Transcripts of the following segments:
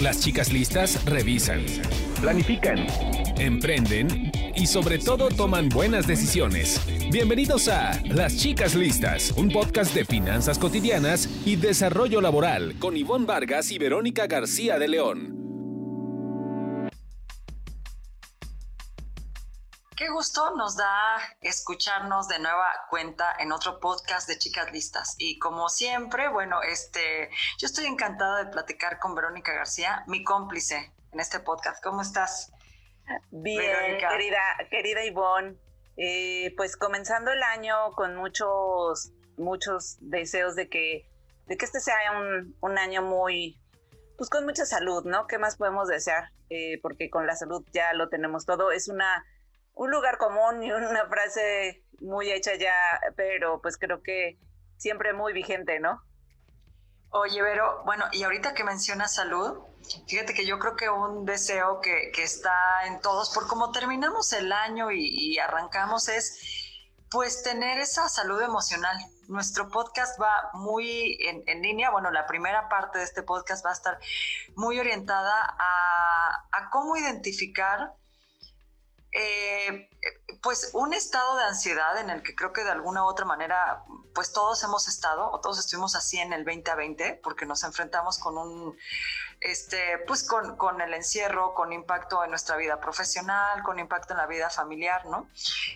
Las chicas listas revisan, planifican, emprenden y sobre todo toman buenas decisiones. Bienvenidos a Las chicas listas, un podcast de finanzas cotidianas y desarrollo laboral con Ivonne Vargas y Verónica García de León. Qué gusto nos da escucharnos de nueva cuenta en otro podcast de Chicas Listas. Y como siempre, bueno, este, yo estoy encantada de platicar con Verónica García, mi cómplice en este podcast. ¿Cómo estás? Bien, querida, querida Ivonne. Eh, pues comenzando el año con muchos, muchos deseos de que, de que este sea un, un año muy, pues con mucha salud, ¿no? ¿Qué más podemos desear? Eh, porque con la salud ya lo tenemos todo. Es una un lugar común y una frase muy hecha ya, pero pues creo que siempre muy vigente, ¿no? Oye, Vero, bueno, y ahorita que mencionas salud, fíjate que yo creo que un deseo que, está en todos, por cómo terminamos el año y, arrancamos, es pues tener esa salud emocional. Nuestro podcast va muy en, en, línea, bueno, la primera parte de este podcast va a estar muy orientada a, a cómo identificar eh, pues un estado de ansiedad en el que creo que de alguna u otra manera, pues todos hemos estado, o todos estuvimos así en el 2020, porque nos enfrentamos con un, este, pues con, con, el encierro, con impacto en nuestra vida profesional, con impacto en la vida familiar, ¿no?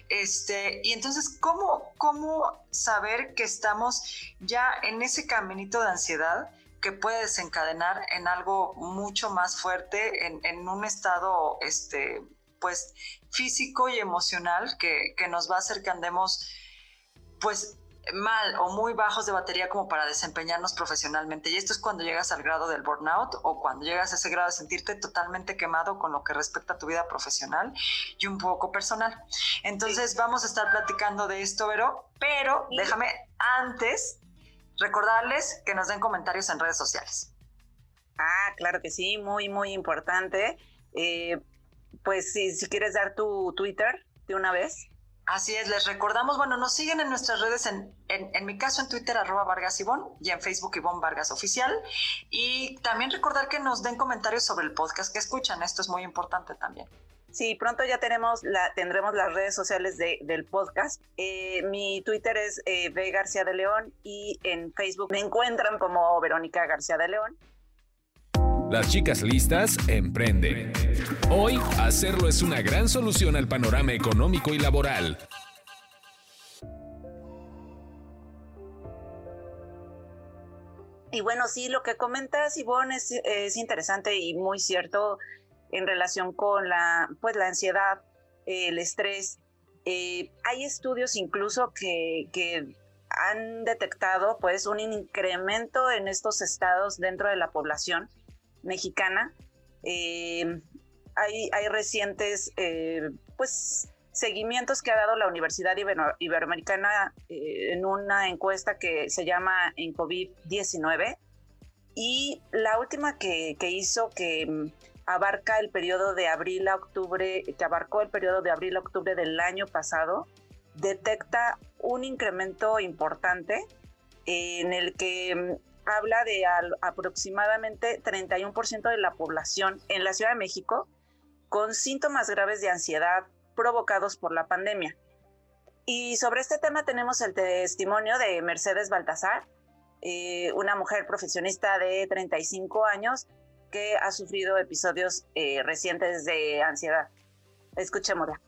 Este, y entonces, ¿cómo, cómo saber que estamos ya en ese caminito de ansiedad? que puede desencadenar en algo mucho más fuerte, en, en un estado este, pues físico y emocional que, nos va a hacer que andemos pues mal o muy bajos de batería como para desempeñarnos profesionalmente. Y esto es cuando llegas al grado del burnout o cuando llegas a ese grado de sentirte totalmente quemado con lo que respecta a tu vida profesional y un poco personal. Entonces vamos a estar platicando de esto, Vero, pero déjame antes recordarles que nos den comentarios en redes sociales. Ah, claro que sí, muy, muy importante. Eh, pues si, si quieres dar tu Twitter de una vez. Así es, les recordamos, bueno, nos siguen en nuestras redes, en, en, mi caso en Twitter, arroba Vargas Ivón, y en Facebook Ivón Vargas Oficial. Y también recordar que nos den comentarios sobre el podcast que escuchan, esto es muy importante también. Sí, pronto ya tenemos la, tendremos las redes sociales de, del podcast. Eh, mi Twitter es eh, V García de León y en Facebook me encuentran como Verónica García de León. Las chicas listas emprenden. Hoy, hacerlo es una gran solución al panorama económico y laboral. Y bueno, sí, lo que comentas, Ivonne, es, es interesante y muy cierto en relación con la, pues, la ansiedad, el estrés. Eh, hay estudios incluso que, que han detectado pues un incremento en estos estados dentro de la población mexicana. Eh, hay, hay, recientes eh, pues, seguimientos que ha dado la Universidad Iberoamericana eh, en una encuesta que se llama en COVID-19 y la última que, que, hizo que mm, abarca el periodo de abril a octubre, que abarcó el periodo de abril a octubre del año pasado, detecta un incremento importante en el que mm, habla de aproximadamente 31% de la población en la Ciudad de México con síntomas graves de ansiedad provocados por la pandemia. Y sobre este tema tenemos el testimonio de Mercedes Baltasar, eh, una mujer profesionista de 35 años que ha sufrido episodios eh, recientes de ansiedad. Escuchémosla.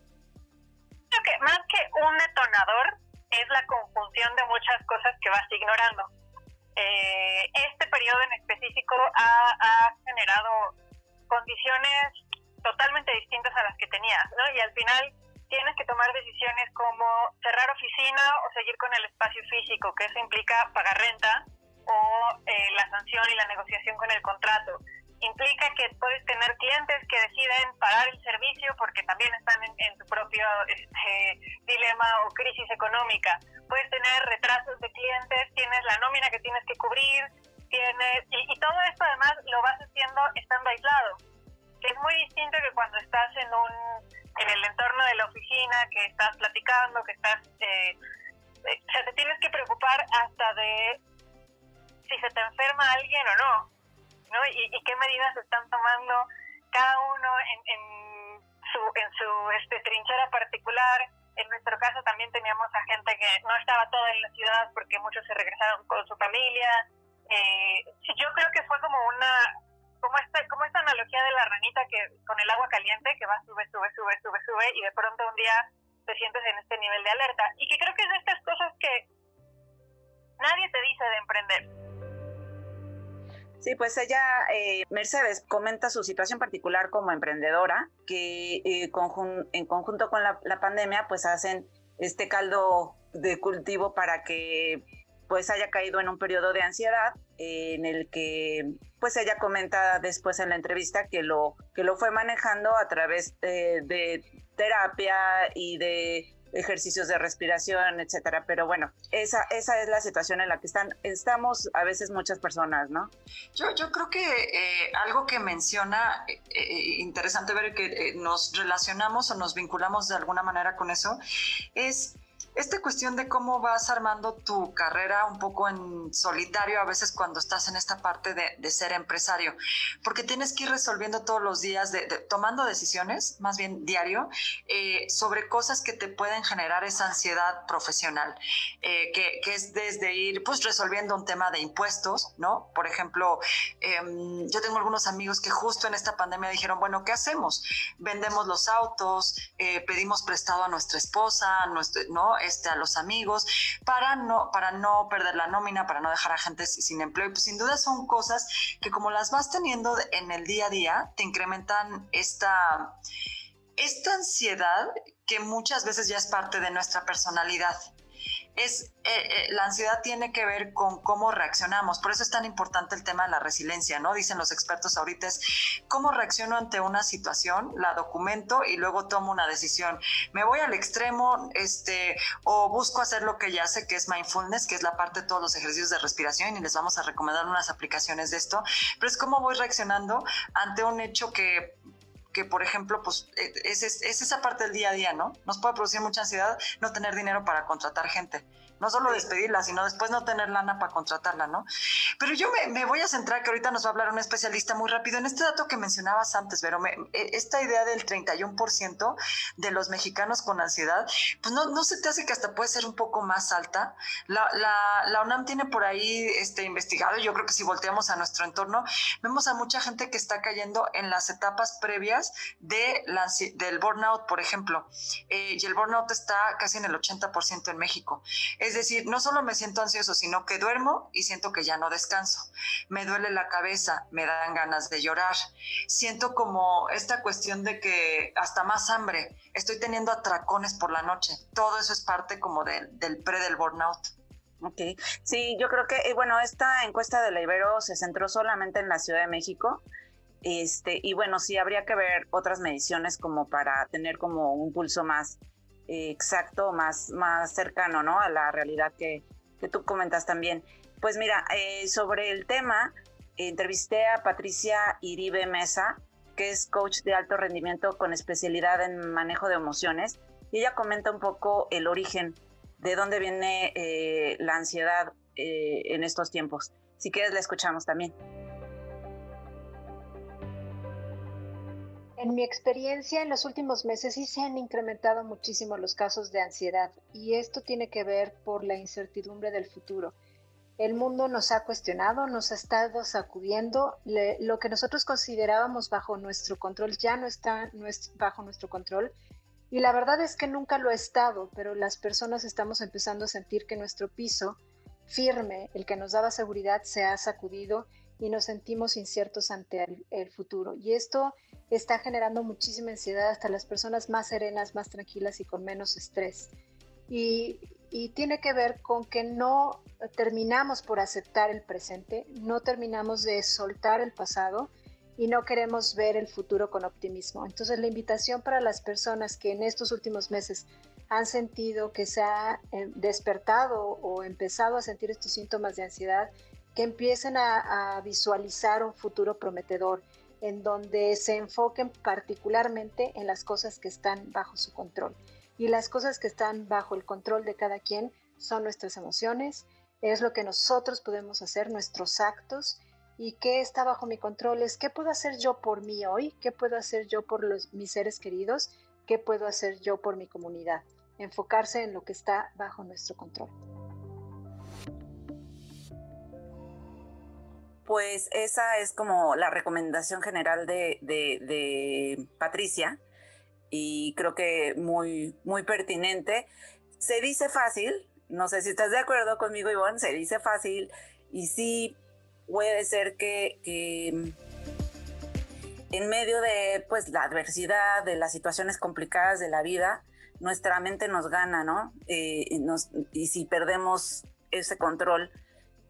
Creo que más que un detonador es la conjunción de muchas cosas que vas ignorando eh, este periodo en específico ha, generado condiciones totalmente distintas a las que tenías, ¿no? Y al final tienes que tomar decisiones como cerrar oficina o seguir con el espacio físico, que eso implica pagar renta o eh, la sanción y la negociación con el contrato implica que puedes tener clientes que deciden parar el servicio porque también están en, su propio este, dilema o crisis económica. Puedes tener retrasos de clientes, tienes la nómina que tienes que cubrir, tienes y, todo esto además lo vas haciendo estando aislado, es muy distinto que cuando estás en un en el entorno de la oficina, que estás platicando, que estás eh, eh, o sea, te tienes que preocupar hasta de si se te enferma alguien o no ¿no? Y, qué medidas están tomando cada uno en, su, en su este, trinchera particular. En nuestro caso también teníamos a gente que no estaba toda en la ciudad porque muchos se regresaron con su familia. Eh, yo creo que fue como una como esta, como esta analogía de la ranita que con el agua caliente que va sube, sube, sube, sube, sube y de pronto un día te sientes en este nivel de alerta. Y que creo que es de estas cosas que nadie te dice de emprender. Sí, pues ella, eh, Mercedes, comenta su situación particular como emprendedora, que eh, en conjunto con la, pandemia, pues hacen este caldo de cultivo para que pues haya caído en un periodo de ansiedad en el que pues ella comenta después en la entrevista que lo que lo fue manejando a través de, terapia y de ejercicios de respiración, etcétera. Pero bueno, esa, esa es la situación en la que están, estamos a veces muchas personas, ¿no? Yo, yo creo que eh, algo que menciona, eh, eh, interesante ver que nos relacionamos o nos vinculamos de alguna manera con eso, es esta cuestión de cómo vas armando tu carrera un poco en solitario a veces cuando estás en esta parte de, ser empresario, porque tienes que ir resolviendo todos los días, de, tomando decisiones, más bien diario, eh, sobre cosas que te pueden generar esa ansiedad profesional, eh, que, es desde ir pues resolviendo un tema de impuestos, ¿no? Por ejemplo, em, yo tengo algunos amigos que justo en esta pandemia dijeron, bueno, ¿qué hacemos? Vendemos los autos, eh, pedimos prestado a nuestra esposa, nuestro, ¿no? Este, a los amigos, para no, para no perder la nómina, para no dejar a gente sin empleo. Y pues sin duda son cosas que como las vas teniendo en el día a día, te incrementan esta, esta ansiedad que muchas veces ya es parte de nuestra personalidad es eh, eh, la ansiedad tiene que ver con cómo reaccionamos. Por eso es tan importante el tema de la resiliencia, ¿no? Dicen los expertos ahorita es cómo reacciono ante una situación, la documento y luego tomo una decisión. Me voy al extremo, este, o busco hacer lo que ya sé que es mindfulness, que es la parte de todos los ejercicios de respiración y les vamos a recomendar unas aplicaciones de esto. Pero es cómo voy reaccionando ante un hecho que que, por ejemplo, pues e, es, es, esa parte del día a día, ¿no? Nos puede producir mucha ansiedad no tener dinero para contratar gente no solo despedirla, sino después no tener lana para contratarla, ¿no? Pero yo me, voy a centrar, que ahorita nos va a hablar un especialista muy rápido, en este dato que mencionabas antes, pero e, esta idea del 31% de los mexicanos con ansiedad, pues no, no se te hace que hasta puede ser un poco más alta. La, la, UNAM tiene por ahí este, investigado, yo creo que si volteamos a nuestro entorno, vemos a mucha gente que está cayendo en las etapas previas de del burnout, por ejemplo, eh, y el burnout está casi en el 80% en México. Es decir, no solo me siento ansioso, sino que duermo y siento que ya no descanso. Me duele la cabeza, me dan ganas de llorar. Siento como esta cuestión de que hasta más hambre, estoy teniendo atracones por la noche. Todo eso es parte como del pre del burnout. Ok, sí, yo creo que, eh, bueno, esta encuesta de la Ibero se centró solamente en la Ciudad de México. Este, y bueno, sí habría que ver otras mediciones como para tener como un pulso más exacto, más, más cercano ¿no? a la realidad que, que tú comentas también. Pues mira, eh, sobre el tema, entrevisté a Patricia Iribe Mesa, que es coach de alto rendimiento con especialidad en manejo de emociones, y ella comenta un poco el origen de dónde viene eh, la ansiedad eh, en estos tiempos. Si quieres, la escuchamos también. En mi experiencia, en los últimos meses sí se han incrementado muchísimo los casos de ansiedad y esto tiene que ver por la incertidumbre del futuro. El mundo nos ha cuestionado, nos ha estado sacudiendo, lo que nosotros considerábamos bajo nuestro control ya no está bajo nuestro control y la verdad es que nunca lo ha estado, pero las personas estamos empezando a sentir que nuestro piso firme, el que nos daba seguridad, se ha sacudido y nos sentimos inciertos ante el, futuro. Y esto está generando muchísima ansiedad hasta las personas más serenas, más tranquilas y con menos estrés. Y, tiene que ver con que no terminamos por aceptar el presente, no terminamos de soltar el pasado y no queremos ver el futuro con optimismo. Entonces la invitación para las personas que en estos últimos meses han sentido que se ha eh, despertado o empezado a sentir estos síntomas de ansiedad, que empiecen a visualizar un futuro prometedor, en donde se enfoquen particularmente en las cosas que están bajo su control. Y las cosas que están bajo el control de cada quien son nuestras emociones, es lo que nosotros podemos hacer, nuestros actos, y qué está bajo mi control es qué puedo hacer yo por mí hoy, qué puedo hacer yo por los, mis seres queridos, qué puedo hacer yo por mi comunidad. Enfocarse en lo que está bajo nuestro control. Pues esa es como la recomendación general de, Patricia y creo que muy, muy pertinente. Se dice fácil, no sé si estás de acuerdo conmigo, Ivonne, se dice fácil y sí puede ser que, en medio de pues la adversidad, de las situaciones complicadas de la vida, nuestra mente nos gana, ¿no? Eh, y si perdemos ese control,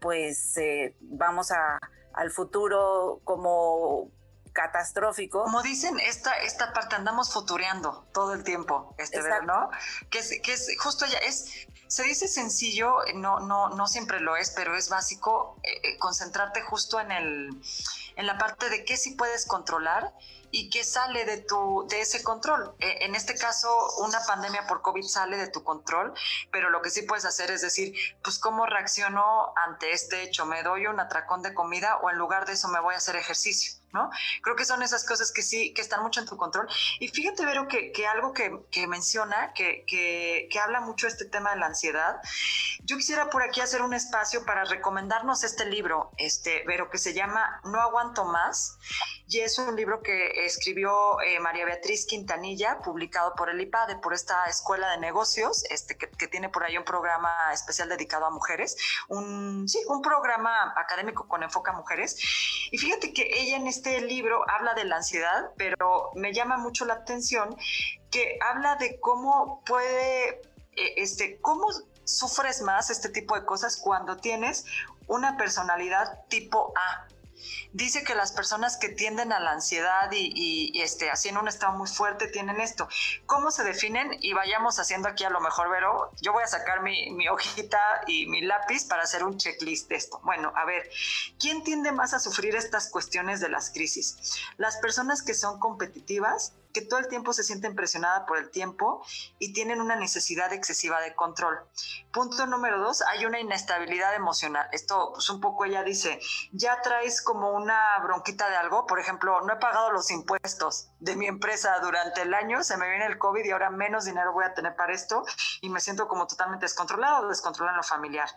pues eh, vamos a, al futuro como catastrófico. Como dicen, esta, esta parte andamos futureando todo el tiempo, este, ¿no? Que es, que es justo ya, es, se dice sencillo, no, no, no siempre lo es, pero es básico eh, concentrarte justo en el, en la parte de qué sí puedes controlar y qué sale de tu de ese control. E, en este caso, una pandemia por COVID sale de tu control, pero lo que sí puedes hacer es decir, pues cómo reacciono ante este hecho, me doy un atracón de comida o en lugar de eso me voy a hacer ejercicio. ¿No? Creo que son esas cosas que sí, que están mucho en tu control. Y fíjate, Vero, que, que algo que, que menciona, que, que, habla mucho este tema de la ansiedad, yo quisiera por aquí hacer un espacio para recomendarnos este libro, este, Vero, que se llama No aguanto más, y es un libro que escribió eh, María Beatriz Quintanilla, publicado por el IPADE, por esta escuela de negocios, este, que, tiene por ahí un programa especial dedicado a mujeres, un, sí, un programa académico con enfoque a mujeres. Y fíjate que ella en este este libro habla de la ansiedad, pero me llama mucho la atención que habla de cómo puede, eh, este, cómo sufres más este tipo de cosas cuando tienes una personalidad tipo A dice que las personas que tienden a la ansiedad y, este, así en un estado muy fuerte tienen esto. ¿Cómo se definen? Y vayamos haciendo aquí a lo mejor, Vero, yo voy a sacar mi, mi hojita y mi lápiz para hacer un checklist de esto. Bueno, a ver, ¿quién tiende más a sufrir estas cuestiones de las crisis? Las personas que son competitivas, que todo el tiempo se sienten presionadas por el tiempo y tienen una necesidad excesiva de control. Punto número dos, hay una inestabilidad emocional. Esto, pues un poco ella dice, ya traes como una bronquita de algo, por ejemplo, no he pagado los impuestos de mi empresa durante el año, se me viene el COVID y ahora menos dinero voy a tener para esto y me siento como totalmente descontrolado, descontrolado en lo familiar.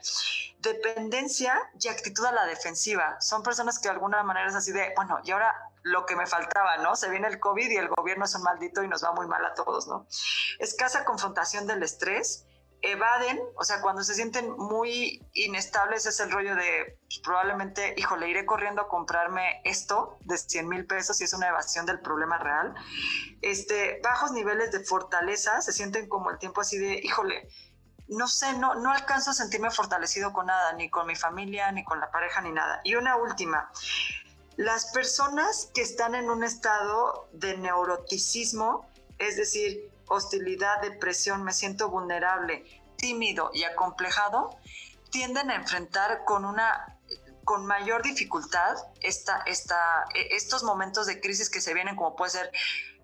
Dependencia y actitud a la defensiva. Son personas que de alguna manera es así de, bueno, y ahora lo que me faltaba, ¿no? Se viene el COVID y el gobierno es un maldito y nos va muy mal a todos, ¿no? Escasa confrontación del estrés, evaden, o sea, cuando se sienten muy inestables es el rollo de pues, probablemente, híjole, iré corriendo a comprarme esto de 100 mil pesos y es una evasión del problema real. Este, bajos niveles de fortaleza, se sienten como el tiempo así de, híjole, no sé, no, no alcanzo a sentirme fortalecido con nada, ni con mi familia, ni con la pareja, ni nada. Y una última, las personas que están en un estado de neuroticismo, es decir, hostilidad, depresión, me siento vulnerable, tímido y acomplejado, tienden a enfrentar con una con mayor dificultad e, estos momentos de crisis que se vienen, como puede ser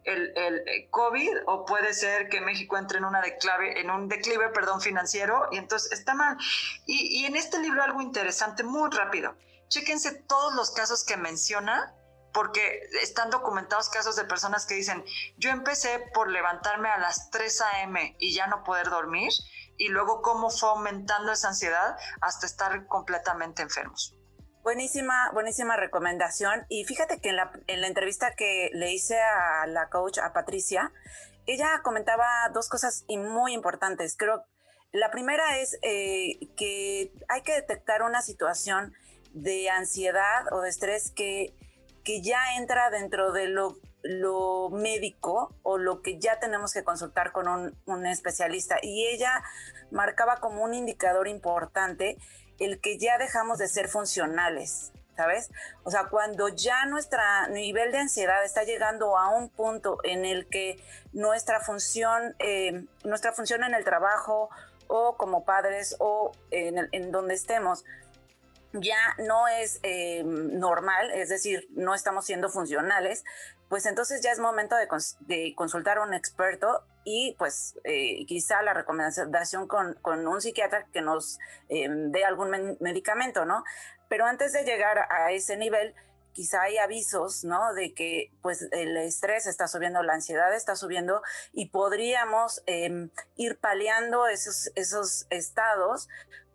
el, el, COVID o puede ser que México entre en, una declave, en un declive perdón, financiero y entonces está mal. Y en este libro algo interesante, muy rápido chéquense todos los casos que menciona, porque están documentados casos de personas que dicen, yo empecé por levantarme a las 3 a.m. y ya no poder dormir, y luego cómo fue aumentando esa ansiedad hasta estar completamente enfermos. Buenísima, buenísima recomendación. Y fíjate que en la, en la entrevista que le hice a la coach, a Patricia, ella comentaba dos cosas muy importantes. Creo, la primera es eh, que hay que detectar una situación de ansiedad o de estrés que, que ya entra dentro de lo, lo, médico o lo que ya tenemos que consultar con un, especialista. Y ella marcaba como un indicador importante el que ya dejamos de ser funcionales. ¿sabes? O sea, cuando ya nuestro nivel de ansiedad está llegando a un punto en el que nuestra función, eh, nuestra función en el trabajo o como padres o en, en donde estemos, ya no es eh, normal, es decir, no estamos siendo funcionales, pues entonces ya es momento de, consultar a un experto y pues eh, quizá la recomendación con, un psiquiatra que nos eh, dé algún medicamento, ¿no? Pero antes de llegar a ese nivel, quizá hay avisos, ¿no? De que pues el estrés está subiendo, la ansiedad está subiendo y podríamos em, ir paliando esos, esos estados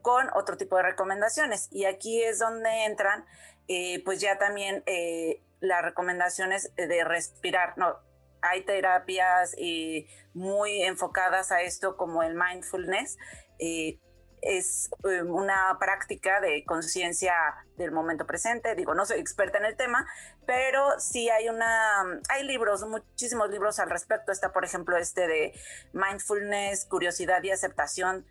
con otro tipo de recomendaciones. Y aquí es donde entran eh, pues ya también eh, las recomendaciones de respirar, ¿no? Hay terapias eh, muy enfocadas a esto como el mindfulness, es em, una práctica de conciencia del momento presente. Digo, no soy experta en el tema, pero sí hay una, hay libros, muchísimos libros al respecto. Está, por ejemplo, este de mindfulness, curiosidad y aceptación,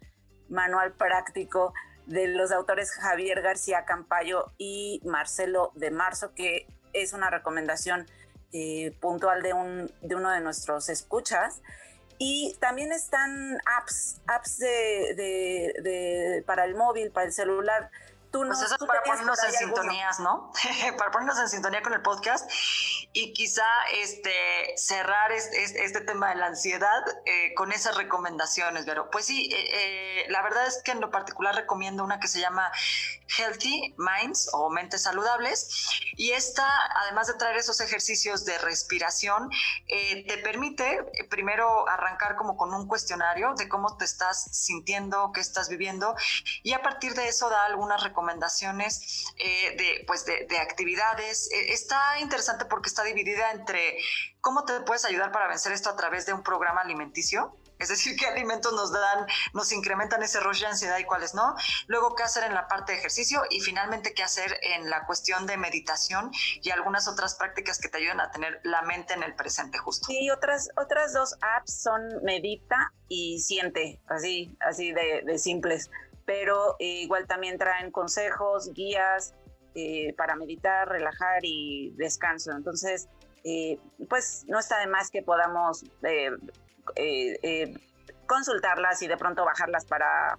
manual práctico de los autores Javier García Campayo y Marcelo de Marzo, que es una recomendación eh, puntual de, un, de uno de nuestros escuchas. Y también están apps, apps de, para el móvil, para el celular. Tú pues no, eso para ponernos en sintonías, ¿no? para ponernos en sintonía con el podcast y quizá este, cerrar este, este tema de la ansiedad eh, con esas recomendaciones, pero pues sí, eh, eh, la verdad es que en lo particular recomiendo una que se llama Healthy Minds o Mentes Saludables. Y esta, además de traer esos ejercicios de respiración, te permite primero arrancar como con un cuestionario de cómo te estás sintiendo, qué estás viviendo y a partir de eso da algunas recomendaciones de, pues de, de actividades. está interesante porque está dividida entre cómo te puedes ayudar para vencer esto a través de un programa alimenticio. Es decir, qué alimentos nos dan, nos incrementan ese rush de ansiedad y cuáles no. Luego, qué hacer en la parte de ejercicio y finalmente, qué hacer en la cuestión de meditación y algunas otras prácticas que te ayudan a tener la mente en el presente justo. Y otras, otras dos apps son Medita y Siente, así, así de simples. Pero eh, igual también traen consejos, guías, eh, para meditar, relajar y descanso. Entonces, eh, pues no está de más que podamos eh, consultarlas y de pronto bajarlas para,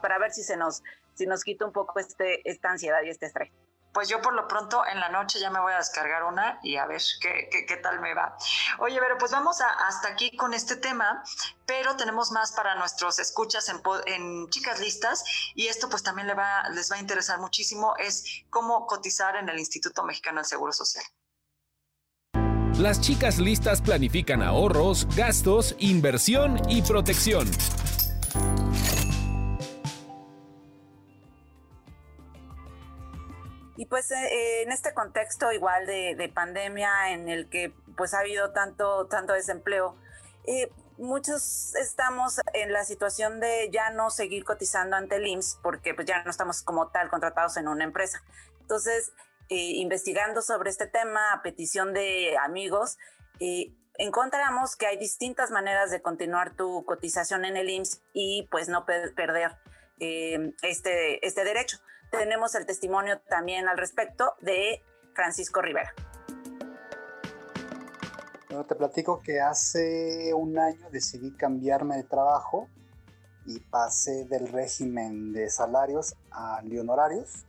para ver si se nos, si nos quita un poco este, esta ansiedad y este estrés pues yo por lo pronto en la noche ya me voy a descargar una y a ver qué, qué, tal me va. Oye, pero pues vamos hasta aquí con este tema, pero tenemos más para nuestros escuchas en, en Chicas Listas y esto pues también le va, les va a interesar muchísimo, es cómo cotizar en el Instituto Mexicano del Seguro Social. Las chicas listas planifican ahorros, gastos, inversión y protección. Y pues eh, en este contexto igual de, pandemia en el que pues ha habido tanto, tanto desempleo, eh, muchos estamos en la situación de ya no seguir cotizando ante el IMSS porque pues ya no estamos como tal contratados en una empresa. Entonces, eh, investigando sobre este tema a petición de amigos, encontramos que hay distintas maneras de continuar tu cotización en el IMSS y pues no perder este, este derecho tenemos el testimonio también al respecto de Francisco Rivera. Bueno, te platico que hace un año decidí cambiarme de trabajo y pasé del régimen de salarios a honorarios.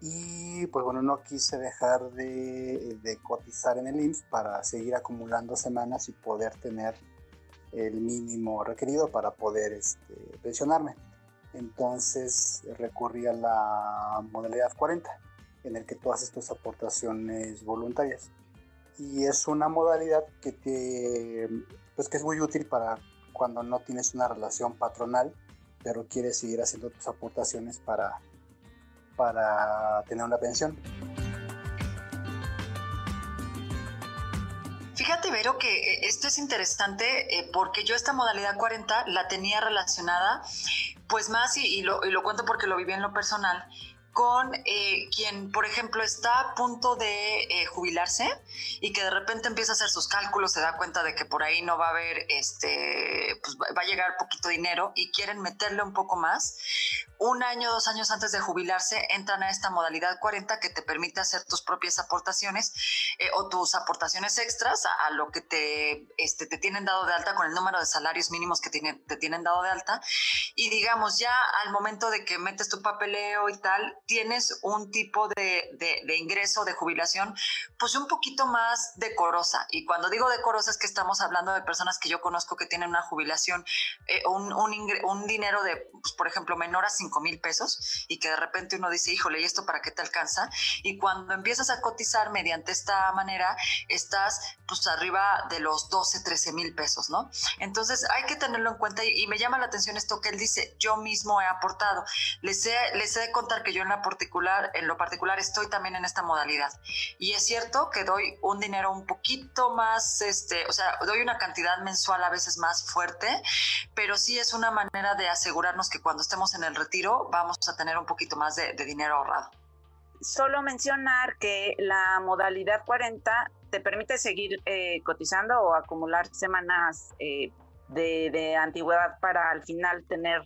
Y pues bueno, no quise dejar de, cotizar en el IMSS para seguir acumulando semanas y poder tener el mínimo requerido para poder este, pensionarme. Entonces recurrí a la modalidad 40, en el que tú haces tus aportaciones voluntarias. Y es una modalidad que, te, pues que es muy útil para cuando no tienes una relación patronal, pero quieres seguir haciendo tus aportaciones para, para tener una pensión. Fíjate, Vero, que eh, esto es interesante eh, porque yo esta modalidad 40 la tenía relacionada pues más, y, lo, y lo cuento porque lo viví en lo personal, con eh, quien, por ejemplo, está a punto de eh, jubilarse y que de repente empieza a hacer sus cálculos, se da cuenta de que por ahí no va a haber, este, pues va a llegar poquito dinero y quieren meterle un poco más. Un año, dos años antes de jubilarse, entran a esta modalidad 40 que te permite hacer tus propias aportaciones eh, o tus aportaciones extras a, lo que te, este, te tienen dado de alta con el número de salarios mínimos que te tienen dado de alta. Y digamos, ya al momento de que metes tu papeleo y tal, tienes un tipo de, de, ingreso de jubilación, pues un poquito más decorosa. Y cuando digo decorosa es que estamos hablando de personas que yo conozco que tienen una jubilación, eh, un, un, dinero de, pues, por ejemplo, menor a 5 mil pesos y que de repente uno dice, híjole, ¿y esto para qué te alcanza? Y cuando empiezas a cotizar mediante esta manera, estás pues arriba de los 12, 13 mil pesos, ¿no? Entonces hay que tenerlo en cuenta y, me llama la atención esto que él dice, yo mismo he aportado. Les he, les he de contar que yo en, la particular, en lo particular estoy también en esta modalidad. Y es cierto que doy un dinero un poquito más, este, o sea, doy una cantidad mensual a veces más fuerte, pero sí es una manera de asegurarnos que cuando estemos en el retiro vamos a tener un poquito más de, dinero ahorrado. Solo mencionar que la modalidad 40 te permite seguir eh, cotizando o acumular semanas eh, de, antigüedad para al final tener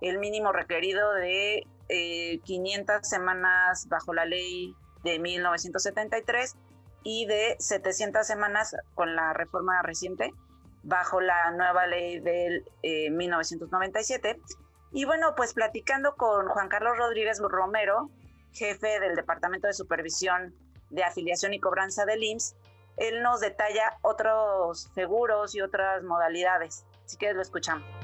el mínimo requerido de 500 eh, semanas bajo la ley de 1973 y de 700 semanas con la reforma reciente bajo la nueva ley del 1997. Y bueno, pues platicando con Juan Carlos Rodríguez Romero, jefe del Departamento de Supervisión de Afiliación y Cobranza del IMSS, él nos detalla otros seguros y otras modalidades. Así que lo escuchamos.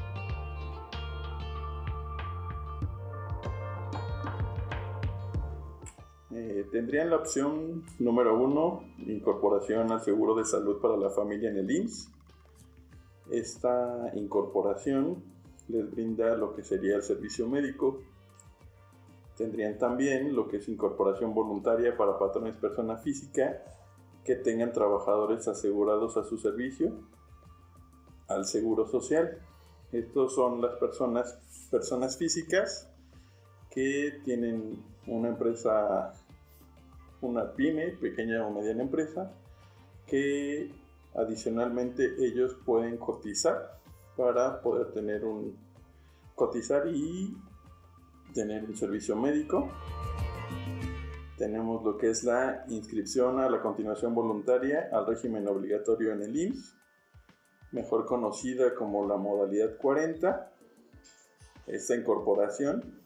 Eh, tendrían la opción número uno, incorporación al seguro de salud para la familia en el IMSS. Esta incorporación les brinda lo que sería el servicio médico. Tendrían también lo que es incorporación voluntaria para patrones persona física que tengan trabajadores asegurados a su servicio al seguro social. Estos son las personas, personas físicas que tienen una empresa, una pyme, pequeña o mediana empresa, que adicionalmente ellos pueden cotizar para poder tener un cotizar y tener un servicio médico tenemos lo que es la inscripción a la continuación voluntaria al régimen obligatorio en el IMSS, mejor conocida como la modalidad 40. Esta incorporación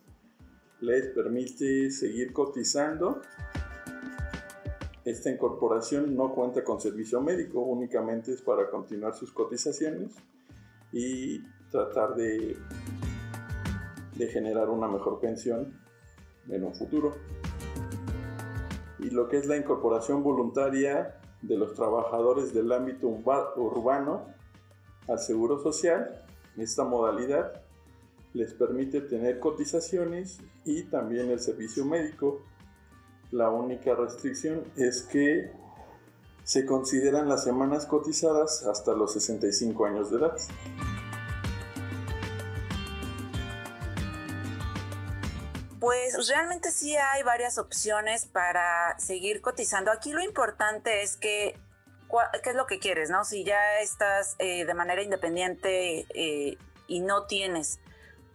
les permite seguir cotizando. Esta incorporación no cuenta con servicio médico, únicamente es para continuar sus cotizaciones y tratar de, de generar una mejor pensión en un futuro y lo que es la incorporación voluntaria de los trabajadores del ámbito urbano al Seguro Social. Esta modalidad les permite tener cotizaciones y también el servicio médico. La única restricción es que se consideran las semanas cotizadas hasta los 65 años de edad. Pues realmente sí hay varias opciones para seguir cotizando. Aquí lo importante es que, ¿qué es lo que quieres? no? Si ya estás eh, de manera independiente eh, y no tienes,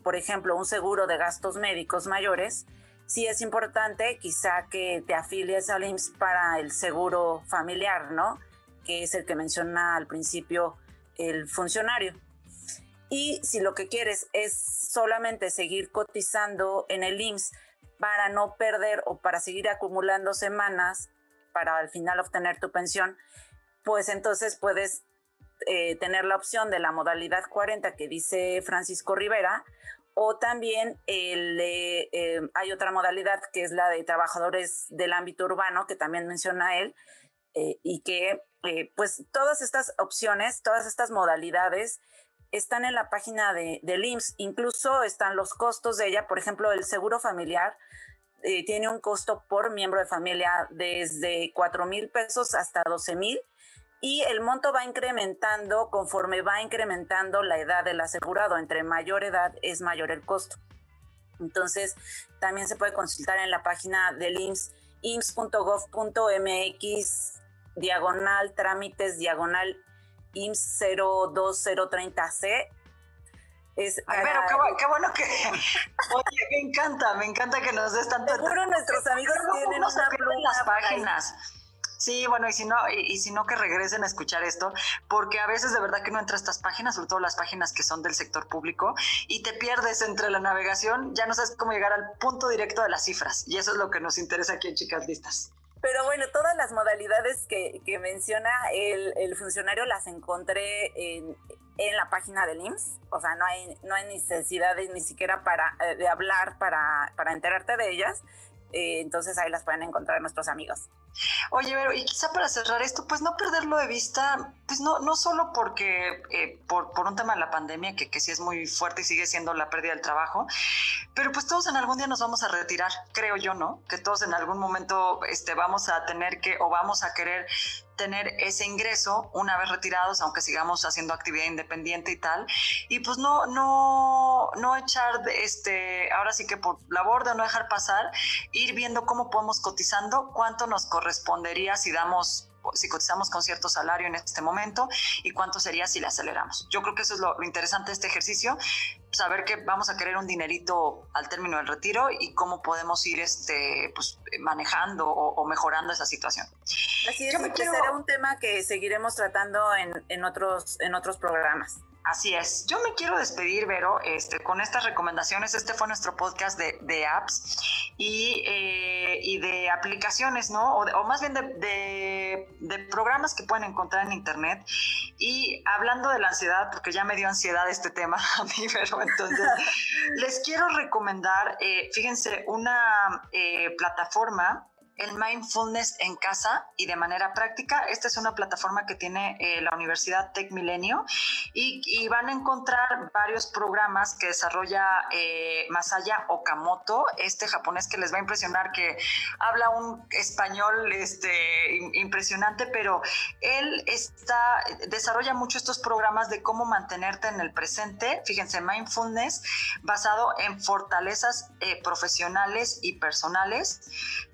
por ejemplo, un seguro de gastos médicos mayores, sí es importante quizá que te afilies al IMSS para el seguro familiar, ¿no? Que es el que menciona al principio el funcionario. Y si lo que quieres es solamente seguir cotizando en el IMSS para no perder o para seguir acumulando semanas para al final obtener tu pensión, pues entonces puedes eh, tener la opción de la modalidad 40 que dice Francisco Rivera, o también eh, hay otra modalidad que es la de trabajadores del ámbito urbano, que también menciona él, eh, y que pues todas estas opciones, todas estas modalidades están en la página de, del IMSS, incluso están los costos de ella, por ejemplo, el seguro familiar eh, tiene un costo por miembro de familia desde 4 mil pesos hasta 12 mil y el monto va incrementando conforme va incrementando la edad del asegurado. Entre mayor edad es mayor el costo. Entonces, también se puede consultar en la página del IMSS, ims.gov.mx, diagonal trámites, diagonal IMSS 02030C. Es pero qué, bueno que. Oye, me encanta, me encanta que nos des tanto. Seguro nuestros amigos tienen una las páginas. Sí, bueno, y si no, y, si no que regresen a escuchar esto, porque a veces de verdad que no entra a estas páginas, sobre todo las páginas que son del sector público, y te pierdes entre la navegación, ya no sabes cómo llegar al punto directo de las cifras, y eso es lo que nos interesa aquí en Chicas Listas. Pero bueno, todas las modalidades que, menciona el, funcionario las encontré en, la página del IMSS, o sea, no hay, no hay necesidad ni siquiera para, eh, de hablar para, para enterarte de ellas. Eh, entonces ahí las pueden encontrar nuestros amigos. Oye, pero y quizá para cerrar esto, pues no perderlo de vista, pues no, no solo porque eh, por, por, un tema de la pandemia, que, que sí es muy fuerte y sigue siendo la pérdida del trabajo, pero pues todos en algún día nos vamos a retirar, creo yo, ¿no? Que todos en algún momento este, vamos a tener que o vamos a querer tener ese ingreso una vez retirados, aunque sigamos haciendo actividad independiente y tal, y pues no, no, no echar, este, ahora sí que por la borda, no dejar pasar, ir viendo cómo podemos cotizando, cuánto nos correspondería si damos si cotizamos con cierto salario en este momento y cuánto sería si le aceleramos. Yo creo que eso es lo, interesante de este ejercicio, saber que vamos a querer un dinerito al término del retiro y cómo podemos ir este, pues, manejando o, mejorando esa situación. Así es, será un tema que seguiremos tratando en, en, otros, en otros programas. Así es. Yo me quiero despedir, Vero, este, con estas recomendaciones. Este fue nuestro podcast de, apps eh, y, de aplicaciones, ¿no? O, más bien de, de, programas que pueden encontrar en Internet. Y hablando de la ansiedad, porque ya me dio ansiedad este tema a mí, pero entonces les quiero recomendar, eh, fíjense, una eh, plataforma el mindfulness en casa y de manera práctica. Esta es una plataforma que tiene eh, la Universidad Tech Milenio y, van a encontrar varios programas que desarrolla eh, Masaya Okamoto, este japonés que les va a impresionar, que habla un español este, impresionante, pero él está, desarrolla mucho estos programas de cómo mantenerte en el presente. Fíjense, mindfulness basado en fortalezas eh, profesionales y personales,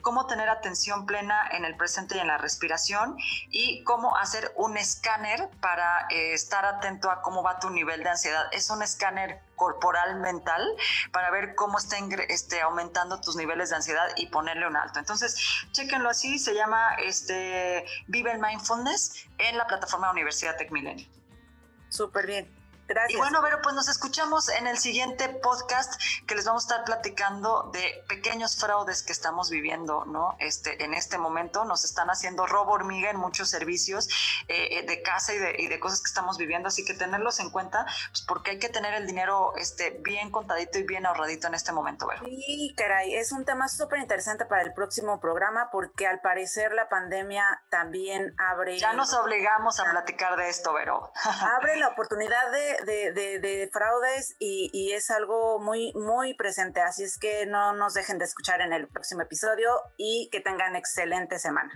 cómo tener atención plena en el presente y en la respiración y cómo hacer un escáner para eh, estar atento a cómo va tu nivel de ansiedad. Es un escáner corporal mental para ver cómo está este, aumentando tus niveles de ansiedad y ponerle un alto. Entonces, chequenlo así, se llama este, Vive el Mindfulness en la plataforma Universidad Tech Milenio. Súper bien. Y bueno, Vero, pues nos escuchamos en el siguiente podcast que les vamos a estar platicando de pequeños fraudes que estamos viviendo, ¿no? Este, en este momento nos están haciendo robo hormiga en muchos servicios eh, eh, de casa y de, cosas que estamos viviendo, así que tenerlos en cuenta, pues porque hay que tener el dinero este, bien contadito y bien ahorradito en este momento, Vero. Sí, caray, es un tema súper interesante para el próximo programa porque al parecer la pandemia también abre... Ya nos obligamos a platicar de esto, Vero. abre la oportunidad de de, fraudes y, y, es algo muy, muy presente. Así es que no nos dejen de escuchar en el próximo episodio y que tengan excelente semana.